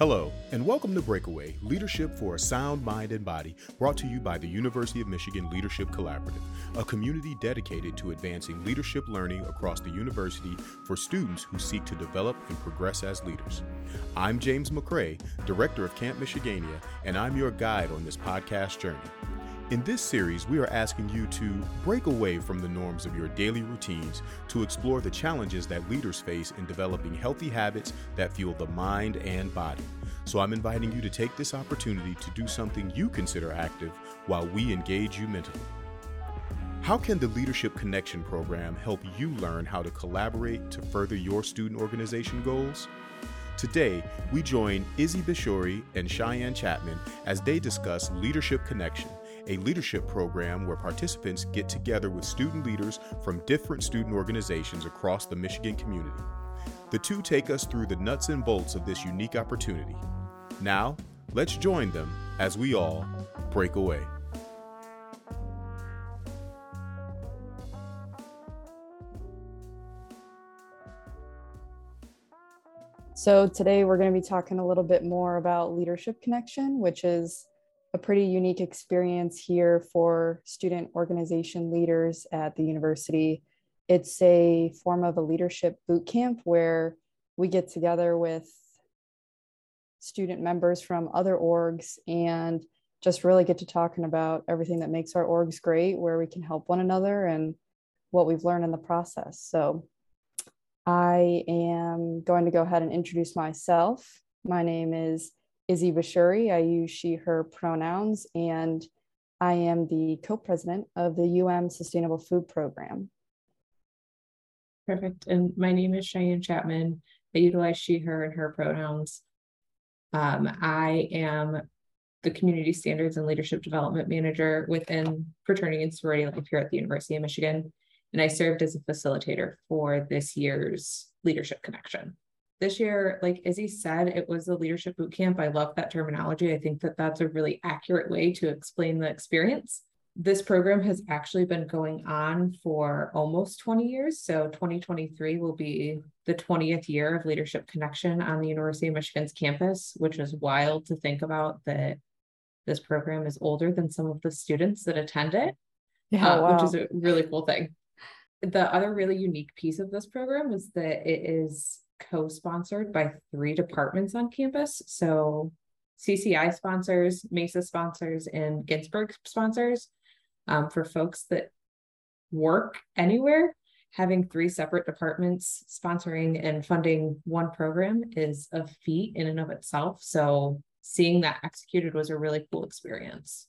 Hello, and welcome to Breakaway Leadership for a Sound Mind and Body, brought to you by the University of Michigan Leadership Collaborative, a community dedicated to advancing leadership learning across the university for students who seek to develop and progress as leaders. I'm James McCrae, Director of Camp Michigania, and I'm your guide on this podcast journey. In this series, we are asking you to break away from the norms of your daily routines to explore the challenges that leaders face in developing healthy habits that fuel the mind and body. So I'm inviting you to take this opportunity to do something you consider active while we engage you mentally. How can the Leadership Connection program help you learn how to collaborate to further your student organization goals? Today, we join Izzy Bishori and Cheyenne Chapman as they discuss Leadership Connection a leadership program where participants get together with student leaders from different student organizations across the Michigan community. The two take us through the nuts and bolts of this unique opportunity. Now, let's join them as we all break away. So, today we're going to be talking a little bit more about Leadership Connection, which is a pretty unique experience here for student organization leaders at the university. It's a form of a leadership boot camp where we get together with student members from other orgs and just really get to talking about everything that makes our orgs great, where we can help one another and what we've learned in the process. So I am going to go ahead and introduce myself. My name is Izzy Bashuri. I use she, her pronouns, and I am the co president of the UM Sustainable Food Program. Perfect. And my name is Cheyenne Chapman. I utilize she, her, and her pronouns. Um, I am the Community Standards and Leadership Development Manager within Fraternity and Sorority Life here at the University of Michigan. And I served as a facilitator for this year's Leadership Connection this year, like Izzy said, it was a leadership boot camp. I love that terminology. I think that that's a really accurate way to explain the experience. This program has actually been going on for almost 20 years. So 2023 will be the 20th year of Leadership Connection on the University of Michigan's campus, which is wild to think about that this program is older than some of the students that attend it, yeah, uh, wow. which is a really cool thing. The other really unique piece of this program is that it is co-sponsored by three departments on campus. So CCI sponsors, Mesa sponsors, and Ginsberg sponsors. Um, for folks that work anywhere, having three separate departments sponsoring and funding one program is a feat in and of itself. So seeing that executed was a really cool experience.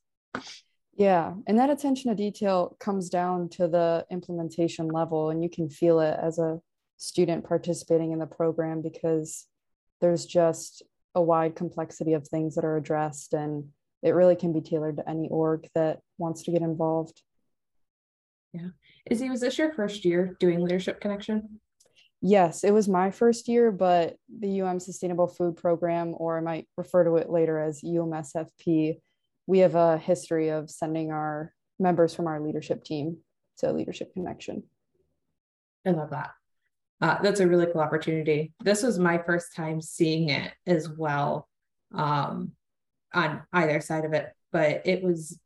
Yeah, and that attention to detail comes down to the implementation level, and you can feel it as a student participating in the program because there's just a wide complexity of things that are addressed and it really can be tailored to any org that wants to get involved. Yeah. Izzy, was this your first year doing Leadership Connection? Yes, it was my first year, but the UM Sustainable Food Program, or I might refer to it later as UMSFP, we have a history of sending our members from our leadership team to Leadership Connection. I love that uh, that's a really cool opportunity. This was my first time seeing it as well um, on either side of it, but it was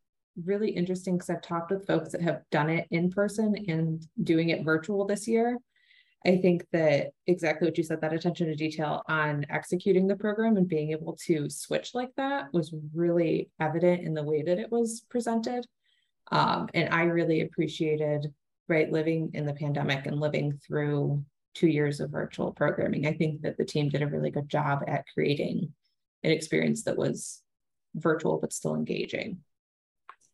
really interesting because I've talked with folks that have done it in person and doing it virtual this year. I think that exactly what you said, that attention to detail on executing the program and being able to switch like that was really evident in the way that it was presented. Um, and I really appreciated, right, living in the pandemic and living through two years of virtual programming. I think that the team did a really good job at creating an experience that was virtual but still engaging.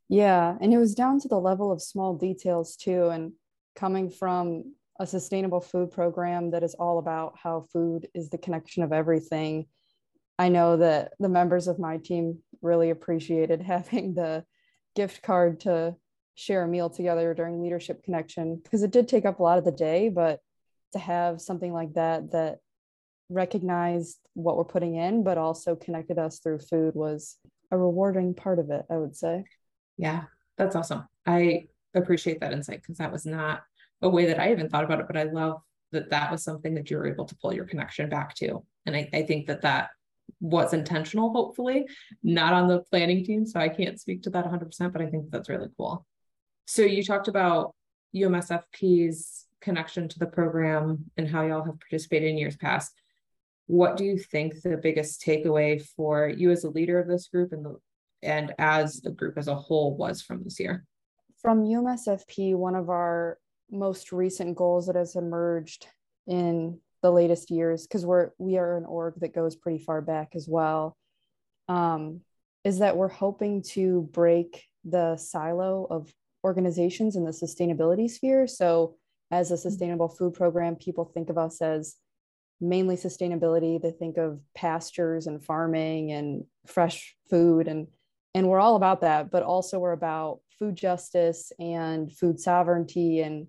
Yeah, and it was down to the level of small details too. And coming from a sustainable food program that is all about how food is the connection of everything, I know that the members of my team really appreciated having the gift card to share a meal together during leadership connection because it did take up a lot of the day, but to have something like that that recognized what we're putting in, but also connected us through food was a rewarding part of it, I would say. Yeah, that's awesome. I appreciate that insight because that was not a way that I even thought about it, but I love that that was something that you were able to pull your connection back to. And I, I think that that was intentional, hopefully, not on the planning team. So I can't speak to that 100%, but I think that's really cool. So you talked about UMSFP's connection to the program and how y'all have participated in years past. What do you think the biggest takeaway for you as a leader of this group and the and as a group as a whole was from this year? From UMSFP, one of our most recent goals that has emerged in the latest years, because we're we are an org that goes pretty far back as well, um, is that we're hoping to break the silo of organizations in the sustainability sphere. So, as a mm-hmm. sustainable food program, people think of us as mainly sustainability. They think of pastures and farming and fresh food, and and we're all about that. But also, we're about food justice and food sovereignty and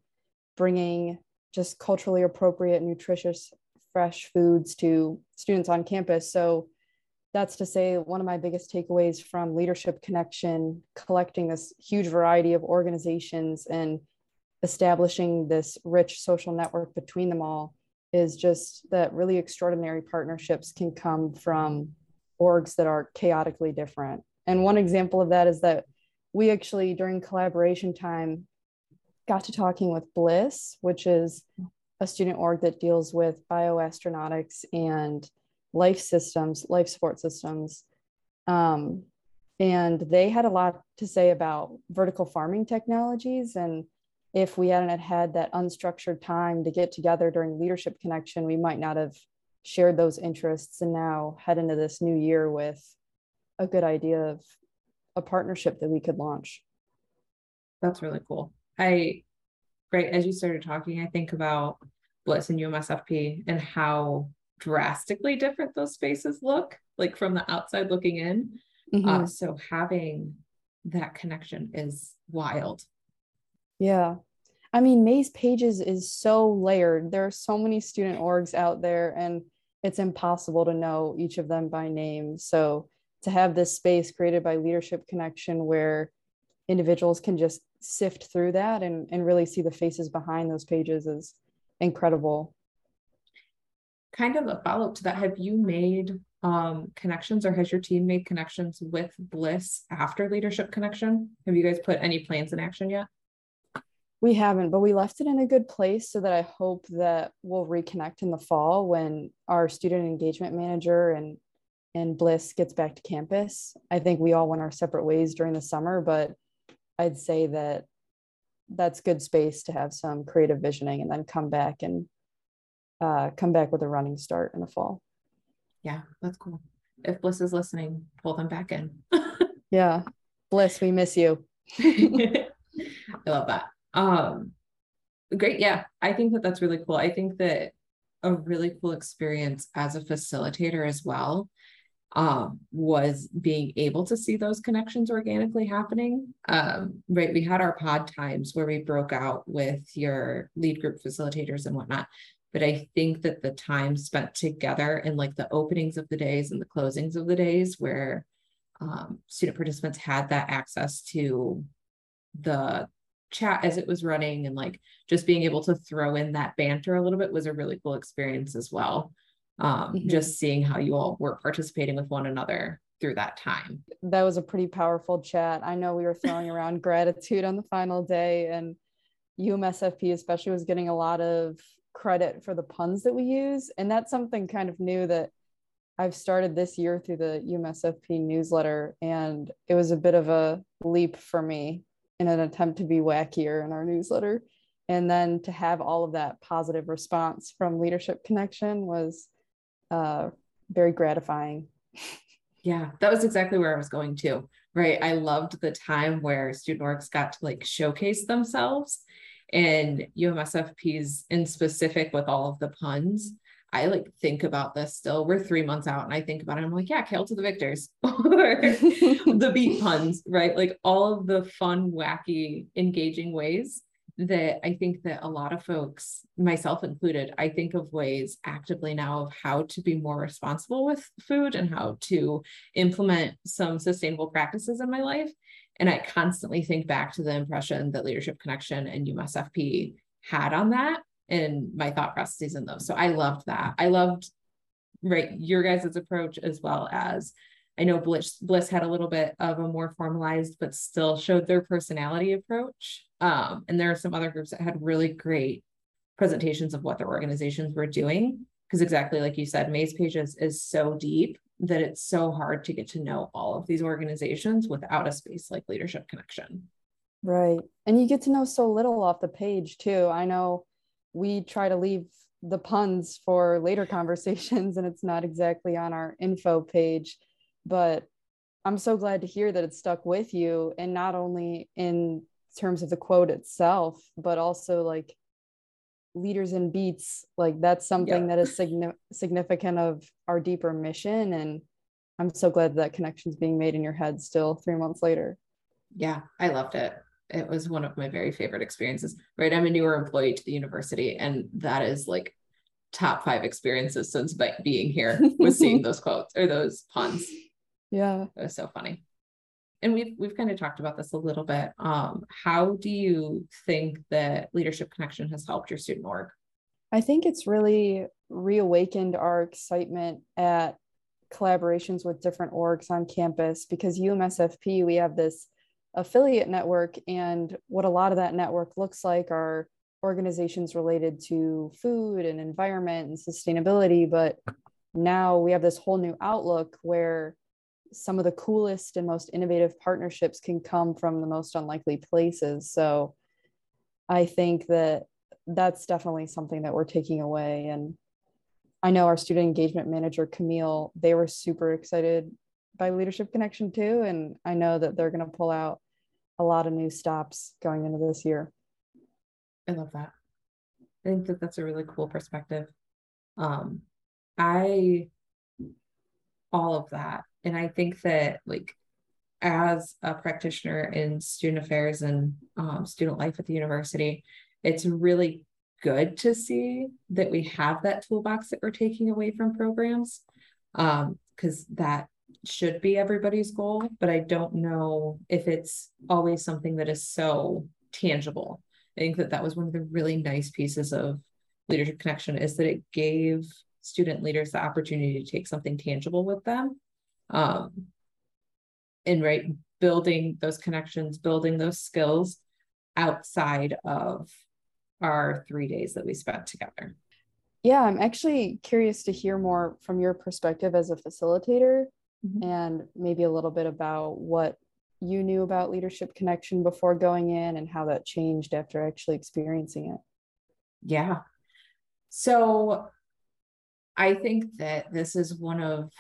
bringing just culturally appropriate, nutritious, fresh foods to students on campus. So that's to say one of my biggest takeaways from leadership connection collecting this huge variety of organizations and establishing this rich social network between them all is just that really extraordinary partnerships can come from orgs that are chaotically different and one example of that is that we actually during collaboration time got to talking with bliss which is a student org that deals with bioastronautics and life systems, life support systems. Um, and they had a lot to say about vertical farming technologies. And if we hadn't had that unstructured time to get together during leadership connection, we might not have shared those interests and now head into this new year with a good idea of a partnership that we could launch. That's really cool. I, right, as you started talking, I think about Bliss and UMSFP and how drastically different those spaces look, like from the outside looking in. Mm-hmm. Uh, so having that connection is wild. Yeah. I mean, Maize Pages is so layered. There are so many student orgs out there, and it's impossible to know each of them by name. So to have this space created by Leadership Connection where individuals can just sift through that and, and really see the faces behind those pages is incredible kind of a follow-up to that have you made um, connections or has your team made connections with bliss after leadership connection have you guys put any plans in action yet we haven't but we left it in a good place so that i hope that we'll reconnect in the fall when our student engagement manager and and bliss gets back to campus i think we all went our separate ways during the summer but i'd say that that's good space to have some creative visioning and then come back and uh, come back with a running start in the fall. Yeah, that's cool. If Bliss is listening, pull them back in. yeah, Bliss, we miss you. I love that. Um, great. Yeah, I think that that's really cool. I think that a really cool experience as a facilitator as well um, was being able to see those connections organically happening. Um, right, we had our pod times where we broke out with your lead group facilitators and whatnot, but I think that the time spent together in like the openings of the days and the closings of the days where um, student participants had that access to the chat as it was running and like just being able to throw in that banter a little bit was a really cool experience as well. Um, mm-hmm. Just seeing how you all were participating with one another through that time. That was a pretty powerful chat. I know we were throwing around gratitude on the final day and UMSFP especially was getting a lot of credit for the puns that we use. And that's something kind of new that I've started this year through the UMSFP newsletter. And it was a bit of a leap for me in an attempt to be wackier in our newsletter. And then to have all of that positive response from Leadership Connection was uh, very gratifying. Yeah, that was exactly where I was going to. Right. I loved the time where student orgs got to like showcase themselves and UMSFPs in specific with all of the puns. I like think about this still. We're three months out and I think about it. I'm like, yeah, Kale to the Victors or the beat puns, right? Like all of the fun, wacky, engaging ways that I think that a lot of folks, myself included, I think of ways actively now of how to be more responsible with food and how to implement some sustainable practices in my life. And I constantly think back to the impression that Leadership Connection and UMSFP had on that and my thought processes in those. So I loved that. I loved right your guys' approach as well as I know Bliss Bliss had a little bit of a more formalized, but still showed their personality approach. Um, and there are some other groups that had really great presentations of what their organizations were doing. Because exactly like you said, Maize Pages is so deep that it's so hard to get to know all of these organizations without a space like Leadership Connection. Right. And you get to know so little off the page too. I know we try to leave the puns for later conversations and it's not exactly on our info page. But i'm so glad to hear that it stuck with you and not only in terms of the quote itself but also like leaders and beats. Like that's something that is signi- significant of our deeper mission and i'm so glad that connection's being made in your head still three months later. Yeah i loved it it was one of my very favorite experiences right i'm a newer employee to the university and that is like top five experiences since being here was seeing those quotes or those puns yeah. It was so funny. And we've we've kind of talked about this a little bit. Um, how do you think that leadership connection has helped your student org? I think it's really reawakened our excitement at collaborations with different orgs on campus because UMSFP, we have this affiliate network, and what a lot of that network looks like are organizations related to food and environment and sustainability. But now we have this whole new outlook where some of the coolest and most innovative partnerships can come from the most unlikely places. So I think that that's definitely something that we're taking away. And I know our student engagement manager, Camille, they were super excited by Leadership Connection too. And I know that they're going to pull out a lot of new stops going into this year. I love that. I think that that's a really cool perspective. Um, I, all of that and I think that like as a practitioner in student affairs and um, student life at the university, it's really good to see that we have that toolbox that we're taking away from programs because um, that should be everybody's goal, but I don't know if it's always something that is so tangible. I think that that was one of the really nice pieces of Leadership Connection is that it gave student leaders the opportunity to take something tangible with them um, and right building those connections building those skills outside of our three days that we spent together yeah i'm actually curious to hear more from your perspective as a facilitator mm-hmm. and maybe a little bit about what you knew about leadership connection before going in and how that changed after actually experiencing it yeah so i think that this is one of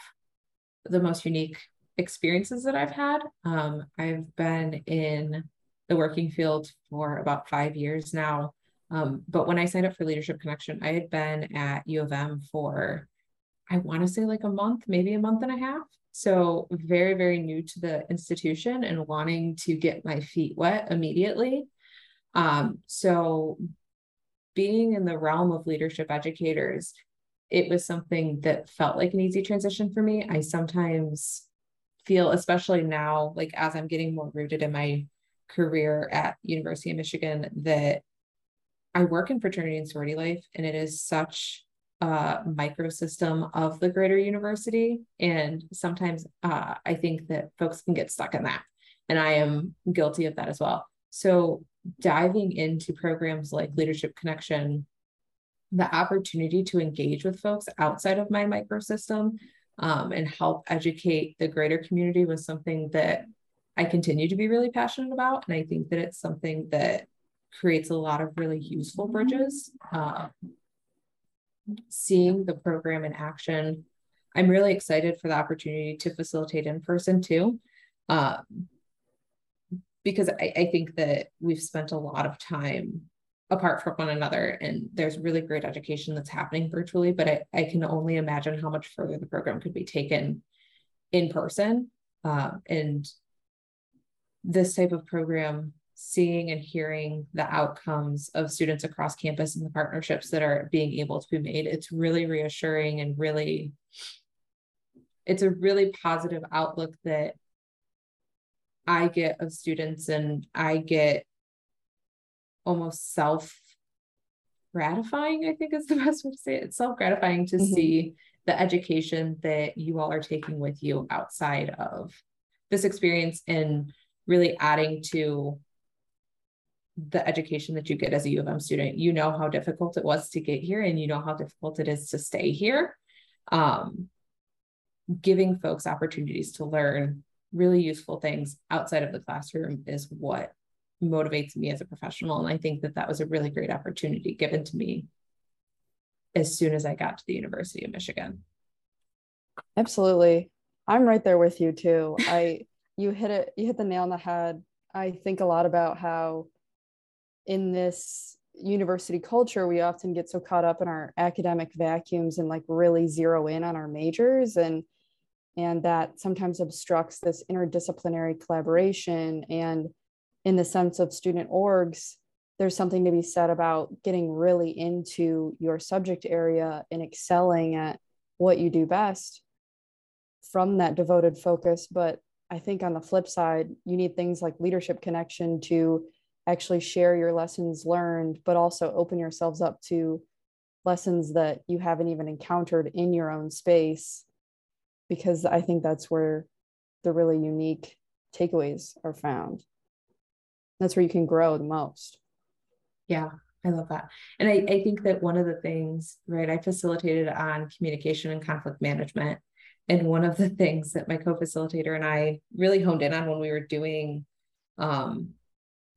the most unique experiences that I've had. Um, I've been in the working field for about five years now. Um, but when I signed up for Leadership Connection, I had been at U of M for, I want to say like a month, maybe a month and a half. So very, very new to the institution and wanting to get my feet wet immediately. Um, so being in the realm of leadership educators it was something that felt like an easy transition for me. I sometimes feel, especially now, like as I'm getting more rooted in my career at University of Michigan, that I work in fraternity and sorority life, and it is such a microsystem of the greater university. And sometimes uh, I think that folks can get stuck in that. And I am guilty of that as well. So diving into programs like Leadership Connection the opportunity to engage with folks outside of my microsystem um, and help educate the greater community was something that I continue to be really passionate about. And I think that it's something that creates a lot of really useful bridges. Uh, seeing the program in action, I'm really excited for the opportunity to facilitate in person too. Uh, because I, I think that we've spent a lot of time apart from one another and there's really great education that's happening virtually but I, I can only imagine how much further the program could be taken in person uh, and this type of program seeing and hearing the outcomes of students across campus and the partnerships that are being able to be made it's really reassuring and really it's a really positive outlook that i get of students and i get almost self gratifying, I think is the best way to say it. It's self gratifying to mm-hmm. see the education that you all are taking with you outside of this experience and really adding to the education that you get as a U of M student. You know how difficult it was to get here, and you know how difficult it is to stay here. Um, giving folks opportunities to learn really useful things outside of the classroom is what motivates me as a professional. And I think that that was a really great opportunity given to me as soon as I got to the University of Michigan. Absolutely. I'm right there with you too. I you hit it you hit the nail on the head. I think a lot about how in this university culture we often get so caught up in our academic vacuums and like really zero in on our majors and and that sometimes obstructs this interdisciplinary collaboration. And in the sense of student orgs there's something to be said about getting really into your subject area and excelling at what you do best from that devoted focus. But i think on the flip side you need things like leadership connection to actually share your lessons learned but also open yourselves up to lessons that you haven't even encountered in your own space because i think that's where the really unique takeaways are found. That's where you can grow the most. Yeah i love that. And I, I think that one of the things right i facilitated on communication and conflict management and one of the things that my co-facilitator and i really honed in on when we were doing um,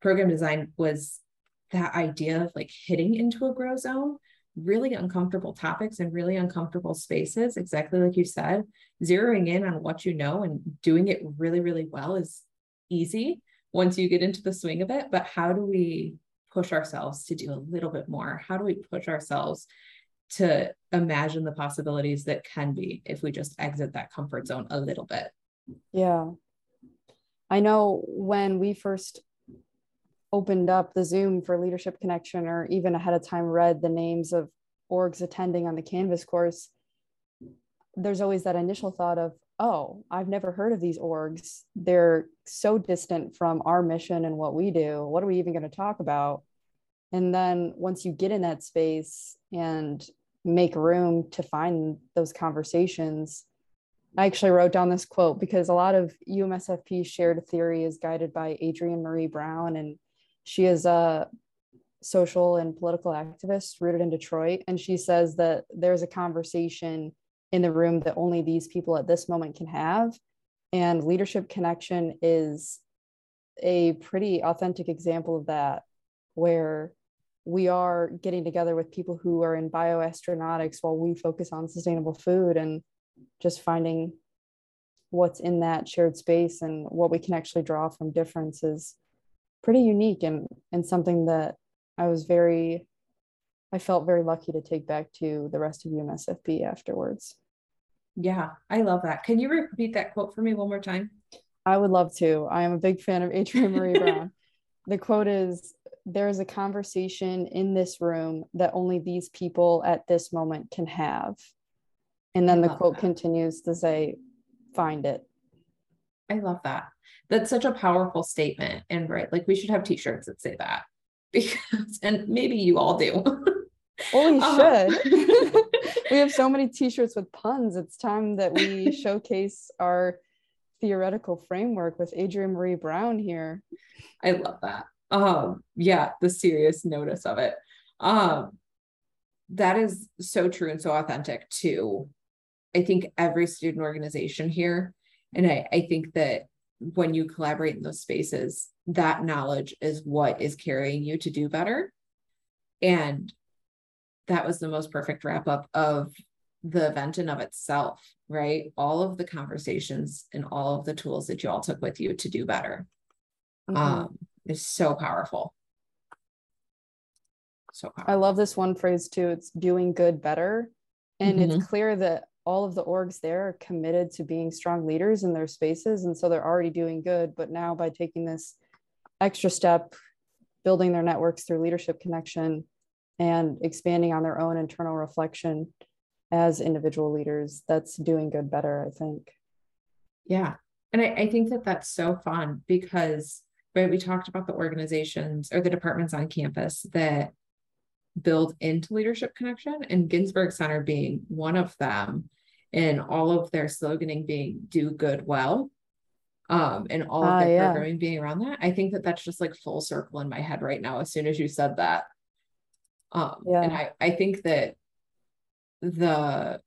program design was that idea of like hitting into a grow zone really uncomfortable topics and really uncomfortable spaces exactly like you said zeroing in on what you know and doing it really really well is easy once you get into the swing of it. But how do we push ourselves to do a little bit more? How do we push ourselves to imagine the possibilities that can be if we just exit that comfort zone a little bit? Yeah. I know when we first opened up the Zoom for Leadership Connection, or even ahead of time read the names of orgs attending on the Canvas course, there's always that initial thought of, oh, I've never heard of these orgs. They're so distant from our mission and what we do. What are we even going to talk about? And then once you get in that space and make room to find those conversations, I actually wrote down this quote because a lot of UMSFP shared theory is guided by Adrienne Maree Brown, and she is a social and political activist rooted in Detroit. And she says that there's a conversation in the room that only these people at this moment can have. And leadership connection is a pretty authentic example of that, where we are getting together with people who are in bioastronautics while we focus on sustainable food and just finding what's in that shared space and what we can actually draw from differences pretty unique and and something that I was very I felt very lucky to take back to the rest of UMSFP afterwards. Yeah, I love that. Can you repeat that quote for me one more time? I would love to. I am a big fan of Adrienne Maree Brown. the quote is There is a conversation in this room that only these people at this moment can have. And then the quote that. continues to say, Find it. I love that. That's such a powerful statement. And right, like we should have t shirts that say that because, and maybe you all do. Well, we uh-huh. should. we have so many t-shirts with puns. It's time that we showcase our theoretical framework with Adrienne Maree Brown here. I love that. Um, yeah, the serious notice of it. Um, that is so true and so authentic to I think every student organization here. And I, I think that when you collaborate in those spaces, that knowledge is what is carrying you to do better. And that was the most perfect wrap up of the event in of itself, right? All of the conversations and all of the tools that you all took with you to do better mm-hmm. um, is so powerful. So powerful. I love this one phrase too. It's doing good better. And mm-hmm. it's clear that all of the orgs there are committed to being strong leaders in their spaces. And so they're already doing good. But now by taking this extra step, building their networks through leadership connection, and expanding on their own internal reflection as individual leaders that's doing good better i think yeah and I, I think that that's so fun because right we talked about the organizations or the departments on campus that build into leadership connection and Ginsberg Center being one of them and all of their sloganing being do good well um and all of uh, their yeah. programming being around that i think that that's just like full circle in my head right now as soon as you said that um yeah. and i i think that the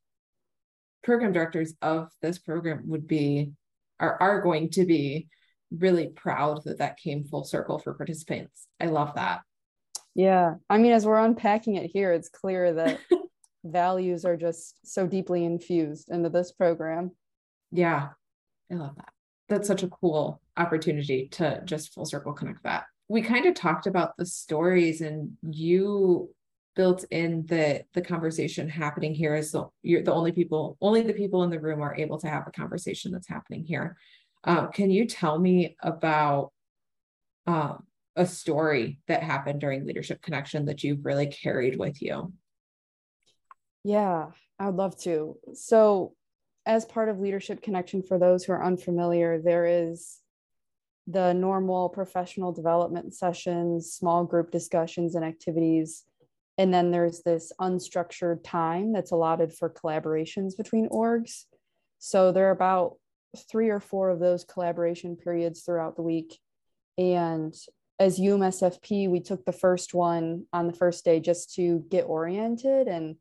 program directors of this program would be are are going to be really proud that that came full circle for participants i love that yeah. I mean as we're unpacking it here it's clear that values are just so deeply infused into this program. Yeah. I love that. That's such a cool opportunity to just full circle connect that. We kind of talked about the stories and you built in the the conversation happening here is the, you're the only people only the people in the room are able to have a conversation that's happening here. Um, can you tell me about um, a story that happened during leadership connection that you've really carried with you yeah i'd love to so as part of Leadership Connection, for those who are unfamiliar, there is the normal professional development sessions, small group discussions, and activities. And then there's this unstructured time that's allotted for collaborations between orgs. So there are about three or four of those collaboration periods throughout the week. And as UMSFP, we took the first one on the first day just to get oriented and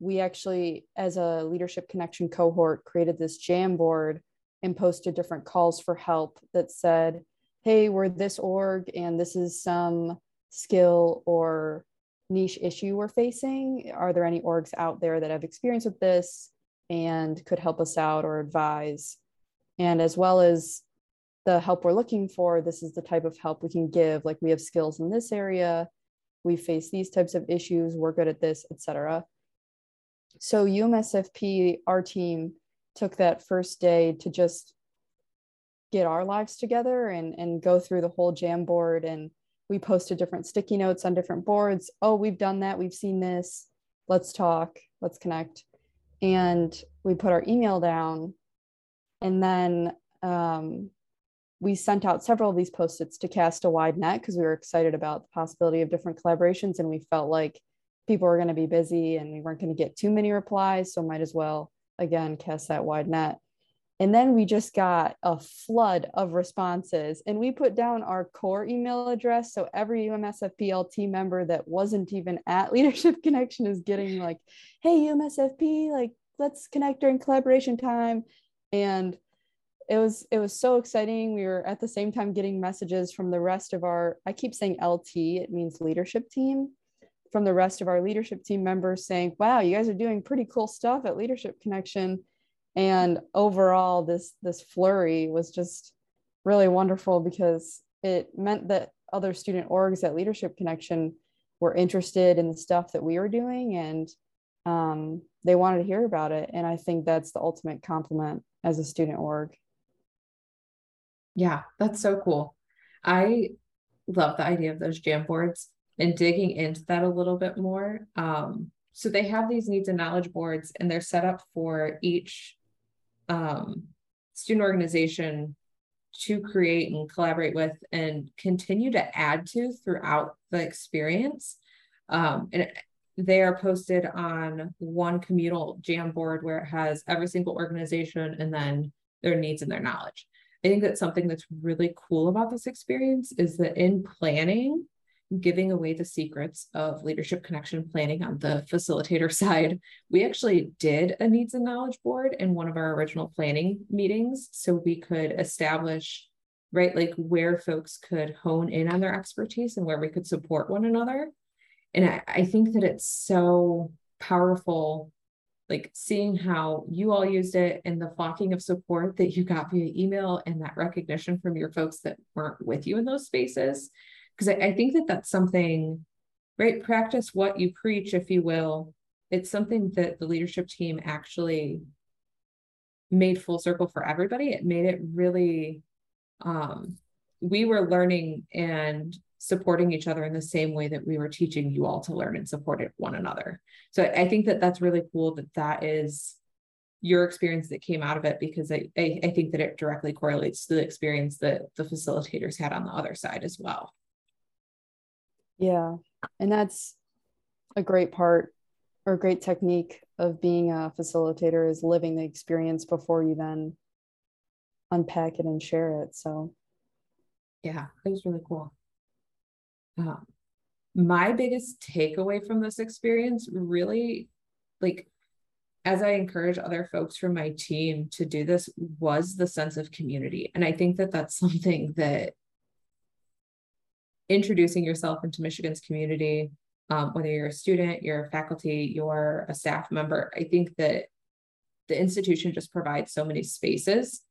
we actually, as a leadership connection cohort, created this Jamboard and posted different calls for help that said, hey, we're this org and this is some skill or niche issue we're facing. Are there any orgs out there that have experience with this and could help us out or advise? And as well as the help we're looking for, this is the type of help we can give. Like we have skills in this area, we face these types of issues, we're good at this, etc. So UMSFP, our team took that first day to just get our lives together and, and go through the whole Jamboard. And we posted different sticky notes on different boards. Oh, we've done that. We've seen this. Let's talk. Let's connect. And we put our email down. And then um, we sent out several of these post-its to cast a wide net because we were excited about the possibility of different collaborations. And we felt like people were going to be busy and we weren't going to get too many replies. So might as well, again, cast that wide net. And then we just got a flood of responses. And we put down our core email address. So every UMSFPL team member that wasn't even at Leadership Connection is getting like, hey, UMSFP, like, let's connect during collaboration time. And it was it was so exciting. We were at the same time getting messages from the rest of our, I keep saying LT, it means leadership team from the rest of our leadership team members saying, wow, you guys are doing pretty cool stuff at Leadership Connection. And overall, this this flurry was just really wonderful because it meant that other student orgs at Leadership Connection were interested in the stuff that we were doing and um, they wanted to hear about it. And I think that's the ultimate compliment as a student org. Yeah, that's so cool. I love the idea of those Jamboards and digging into that a little bit more. Um, so they have these needs and knowledge boards, and they're set up for each um, student organization to create and collaborate with and continue to add to throughout the experience. Um, and they are posted on one communal Jamboard where it has every single organization and then their needs and their knowledge. I think that something that's really cool about this experience is that in planning, giving away the secrets of leadership connection planning on the facilitator side. We actually did a needs and knowledge board in one of our original planning meetings so we could establish right like where folks could hone in on their expertise and where we could support one another. And I, I think that it's so powerful like seeing how you all used it and the flocking of support that you got via email and that recognition from your folks that weren't with you in those spaces. Because I, I think that that's something right practice what you preach if you will. It's something that the leadership team actually made full circle for everybody. It made it really um, we were learning and supporting each other in the same way that we were teaching you all to learn and support one another so i think that that's really cool that that is your experience that came out of it because I, I, I think that it directly correlates to the experience that the facilitators had on the other side as well yeah. And that's a great part or a great technique of being a facilitator is living the experience before you then unpack it and share it. So, yeah, it was really cool. Um, my biggest takeaway from this experience really like as I encourage other folks from my team to do this was the sense of community. And I think that that's something that introducing yourself into Michigan's community, um, whether you're a student, you're a faculty, you're a staff member, I think that the institution just provides so many spaces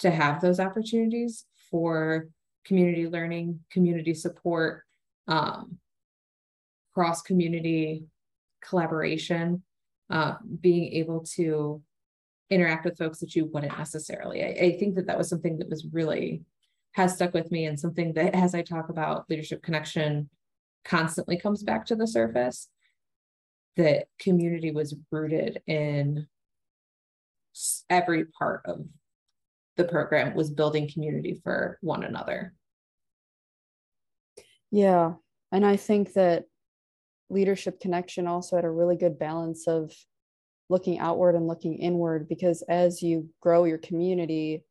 to have those opportunities for community learning, community support, um, cross community collaboration, uh, being able to interact with folks that you wouldn't necessarily. I, I think that that was something that was really has stuck with me and something that as I talk about leadership connection constantly comes back to the surface that community was rooted in every part of the program was building community for one another. Yeah. And I think that leadership connection also had a really good balance of looking outward and looking inward because as you grow your community,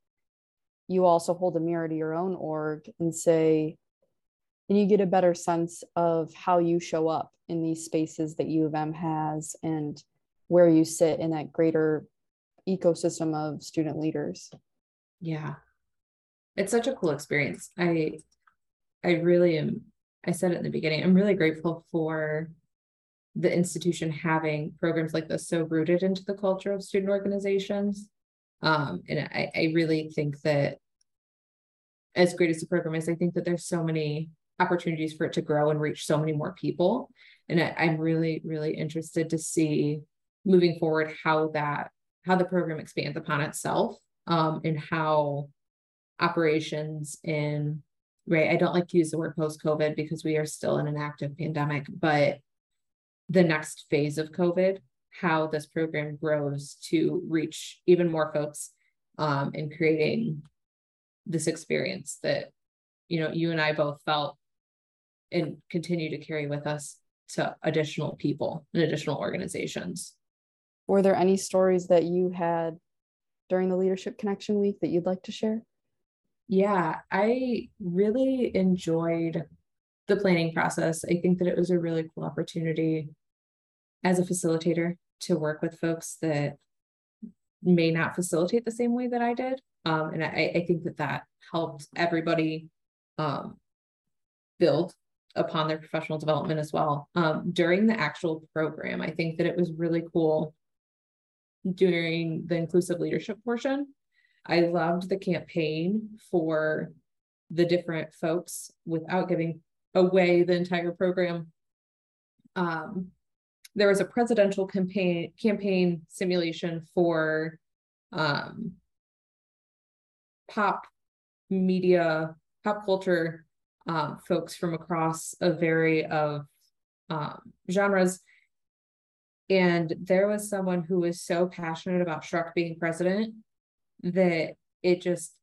you also hold a mirror to your own org and say, and you get a better sense of how you show up in these spaces that U of M has and where you sit in that greater ecosystem of student leaders. Yeah. It's such a cool experience. I I really am I said it in the beginning, I'm really grateful for the institution having programs like this so rooted into the culture of student organizations. Um, and I, I really think that as great as the program is, I think that there's so many opportunities for it to grow and reach so many more people. And I, I'm really, really interested to see moving forward how that how the program expands upon itself um, and how operations in right? I don't like to use the word post COVID because we are still in an active pandemic, but the next phase of COVID, how this program grows to reach even more folks um, and creating this experience that, you know, you and I both felt and continue to carry with us to additional people and additional organizations. Were there any stories that you had during the Leadership Connection Week that you'd like to share? Yeah, I really enjoyed the planning process. I think that it was a really cool opportunity as a facilitator to work with folks that may not facilitate the same way that I did. Um, and I, I think that that helped everybody um, build upon their professional development as well. Um, during the actual program, I think that it was really cool during the inclusive leadership portion I loved the campaign for the different folks without giving away the entire program. Um, there was a presidential campaign campaign simulation for um, pop media, pop culture um, folks from across a vary of um, genres. And there was someone who was so passionate about Shrek being president that it just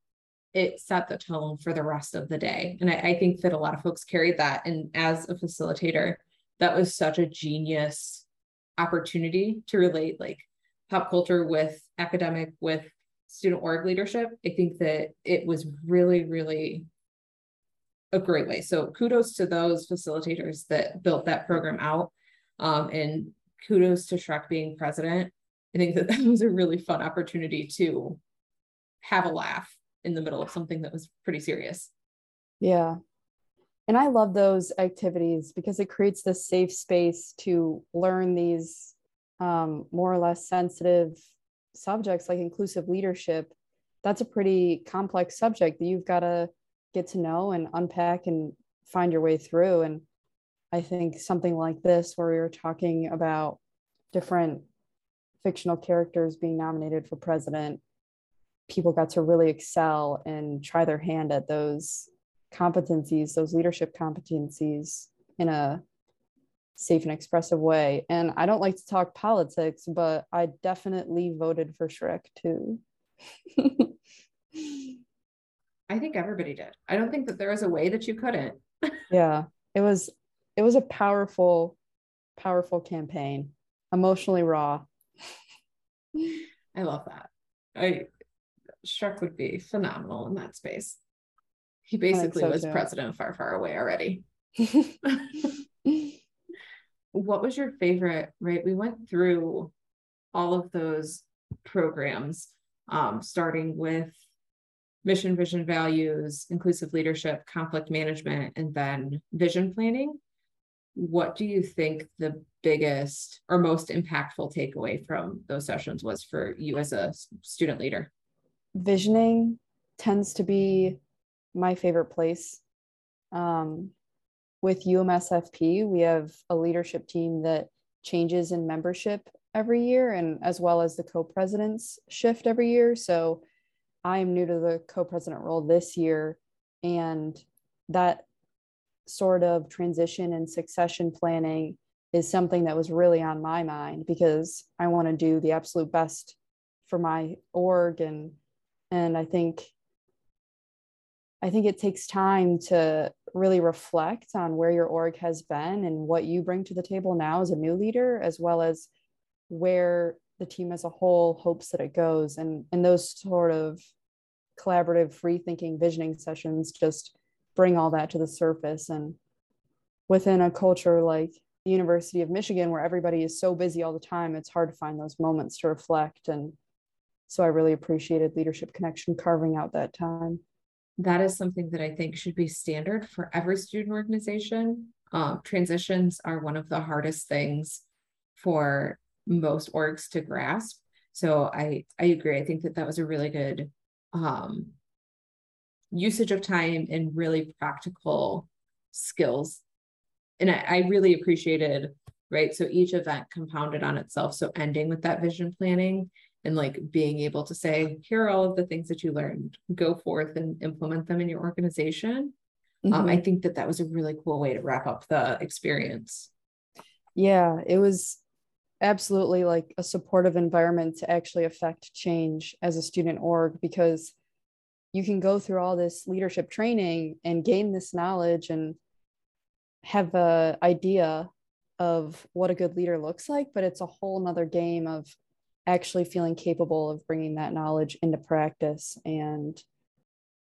it set the tone for the rest of the day. And I, I think that a lot of folks carried that. And as a facilitator, that was such a genius opportunity to relate like pop culture with academic, with student org leadership. I think that it was really, really a great way. So kudos to those facilitators that built that program out. Um, and kudos to Shrek being president. I think that that was a really fun opportunity to have a laugh in the middle of something that was pretty serious. Yeah. And I love those activities because it creates this safe space to learn these um, more or less sensitive subjects like inclusive leadership. That's a pretty complex subject that you've got to get to know and unpack and find your way through. And I think something like this, where we were talking about different fictional characters being nominated for president people got to really excel and try their hand at those competencies, those leadership competencies in a safe and expressive way. And I don't like to talk politics, but I definitely voted for Shrek too. I think everybody did. I don't think that there was a way that you couldn't. yeah. It was it was a powerful powerful campaign, emotionally raw. I love that. I Shrek would be phenomenal in that space. He basically so was too. president far, far away already. what was your favorite? Right, we went through all of those programs, um, starting with mission, vision, values, inclusive leadership, conflict management, and then vision planning. What do you think the biggest or most impactful takeaway from those sessions was for you as a student leader? Visioning tends to be my favorite place. Um, with UMSFP, we have a leadership team that changes in membership every year, and as well as the co presidents shift every year. So I am new to the co president role this year, and that sort of transition and succession planning is something that was really on my mind because I want to do the absolute best for my org and and I think I think it takes time to really reflect on where your org has been and what you bring to the table now as a new leader, as well as where the team as a whole hopes that it goes. And, and those sort of collaborative, free thinking visioning sessions just bring all that to the surface. And within a culture like the University of Michigan, where everybody is so busy all the time, it's hard to find those moments to reflect. And so I really appreciated Leadership Connection carving out that time that is something that I think should be standard for every student organization. Um, transitions are one of the hardest things for most orgs to grasp. So I I agree. I think that that was a really good um, usage of time and really practical skills. And I, I really appreciated right. So each event compounded on itself. So ending with that vision planning and like being able to say, here are all of the things that you learned, go forth and implement them in your organization. Mm-hmm. Um, I mm-hmm. think that that was a really cool way to wrap up the experience. Yeah, it was absolutely like a supportive environment to actually affect change as a student org because you can go through all this leadership training and gain this knowledge and have a idea of what a good leader looks like but it's a whole nother game of actually feeling capable of bringing that knowledge into practice and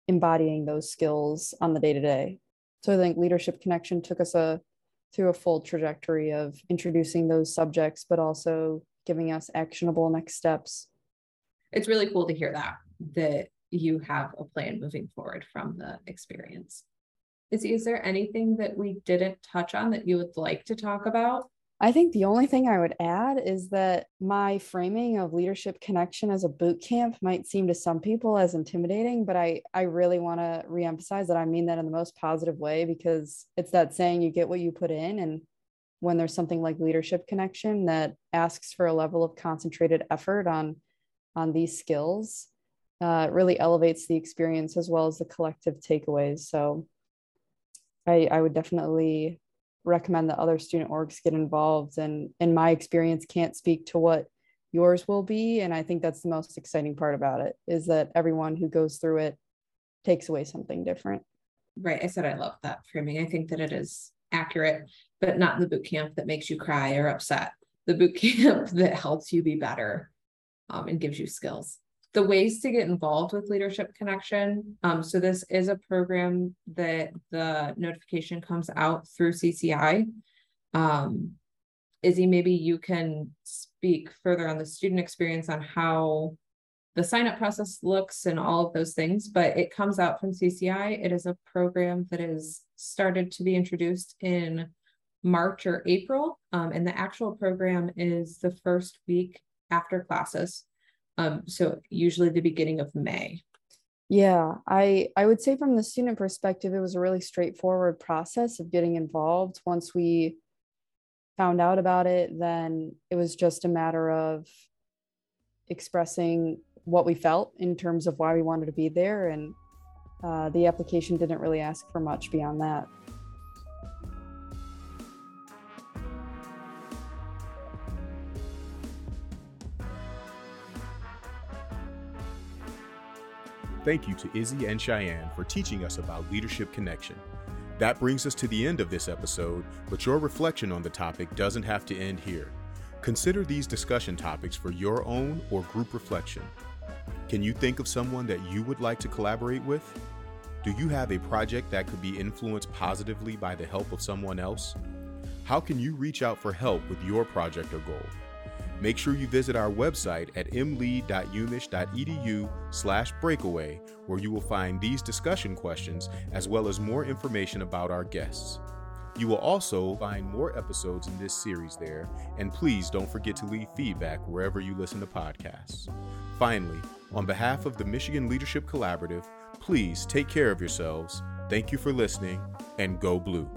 embodying those skills on the day to day. So I think Leadership Connection took us a through a full trajectory of introducing those subjects, but also giving us actionable next steps. It's really cool to hear that that you have a plan moving forward from the experience. Is, is there anything that we didn't touch on that you would like to talk about? I think the only thing I would add is that my framing of leadership connection as a boot camp might seem to some people as intimidating, but I, I really want to reemphasize that I mean that in the most positive way because it's that saying you get what you put in. And when there's something like leadership connection that asks for a level of concentrated effort on, on these skills, uh, really elevates the experience as well as the collective takeaways. So I, I would definitely recommend that other student orgs get involved and in my experience can't speak to what yours will be. And i think that's the most exciting part about it is that everyone who goes through it takes away something different. Right i said i love that framing. I think that it is accurate but not the boot camp that makes you cry or upset. The boot camp that helps you be better um, and gives you skills the ways to get involved with Leadership Connection. Um, so this is a program that the notification comes out through CCI. Um, Izzy, maybe you can speak further on the student experience on how the sign up process looks and all of those things, but it comes out from CCI. It is a program that is started to be introduced in March or April. Um, and the actual program is the first week after classes. Um, so usually the beginning of May. Yeah, I I would say from the student perspective, it was a really straightforward process of getting involved. Once we found out about it, then it was just a matter of expressing what we felt in terms of why we wanted to be there, and uh, the application didn't really ask for much beyond that. Thank you to Izzy and Cheyenne for teaching us about Leadership Connection. That brings us to the end of this episode, but your reflection on the topic doesn't have to end here. Consider these discussion topics for your own or group reflection. Can you think of someone that you would like to collaborate with? Do you have a project that could be influenced positively by the help of someone else? How can you reach out for help with your project or goal? Make sure you visit our website at mlee.umich.edu slash breakaway, where you will find these discussion questions as well as more information about our guests. You will also find more episodes in this series there, and please don't forget to leave feedback wherever you listen to podcasts. Finally, on behalf of the Michigan Leadership Collaborative, please take care of yourselves. Thank you for listening, and go blue.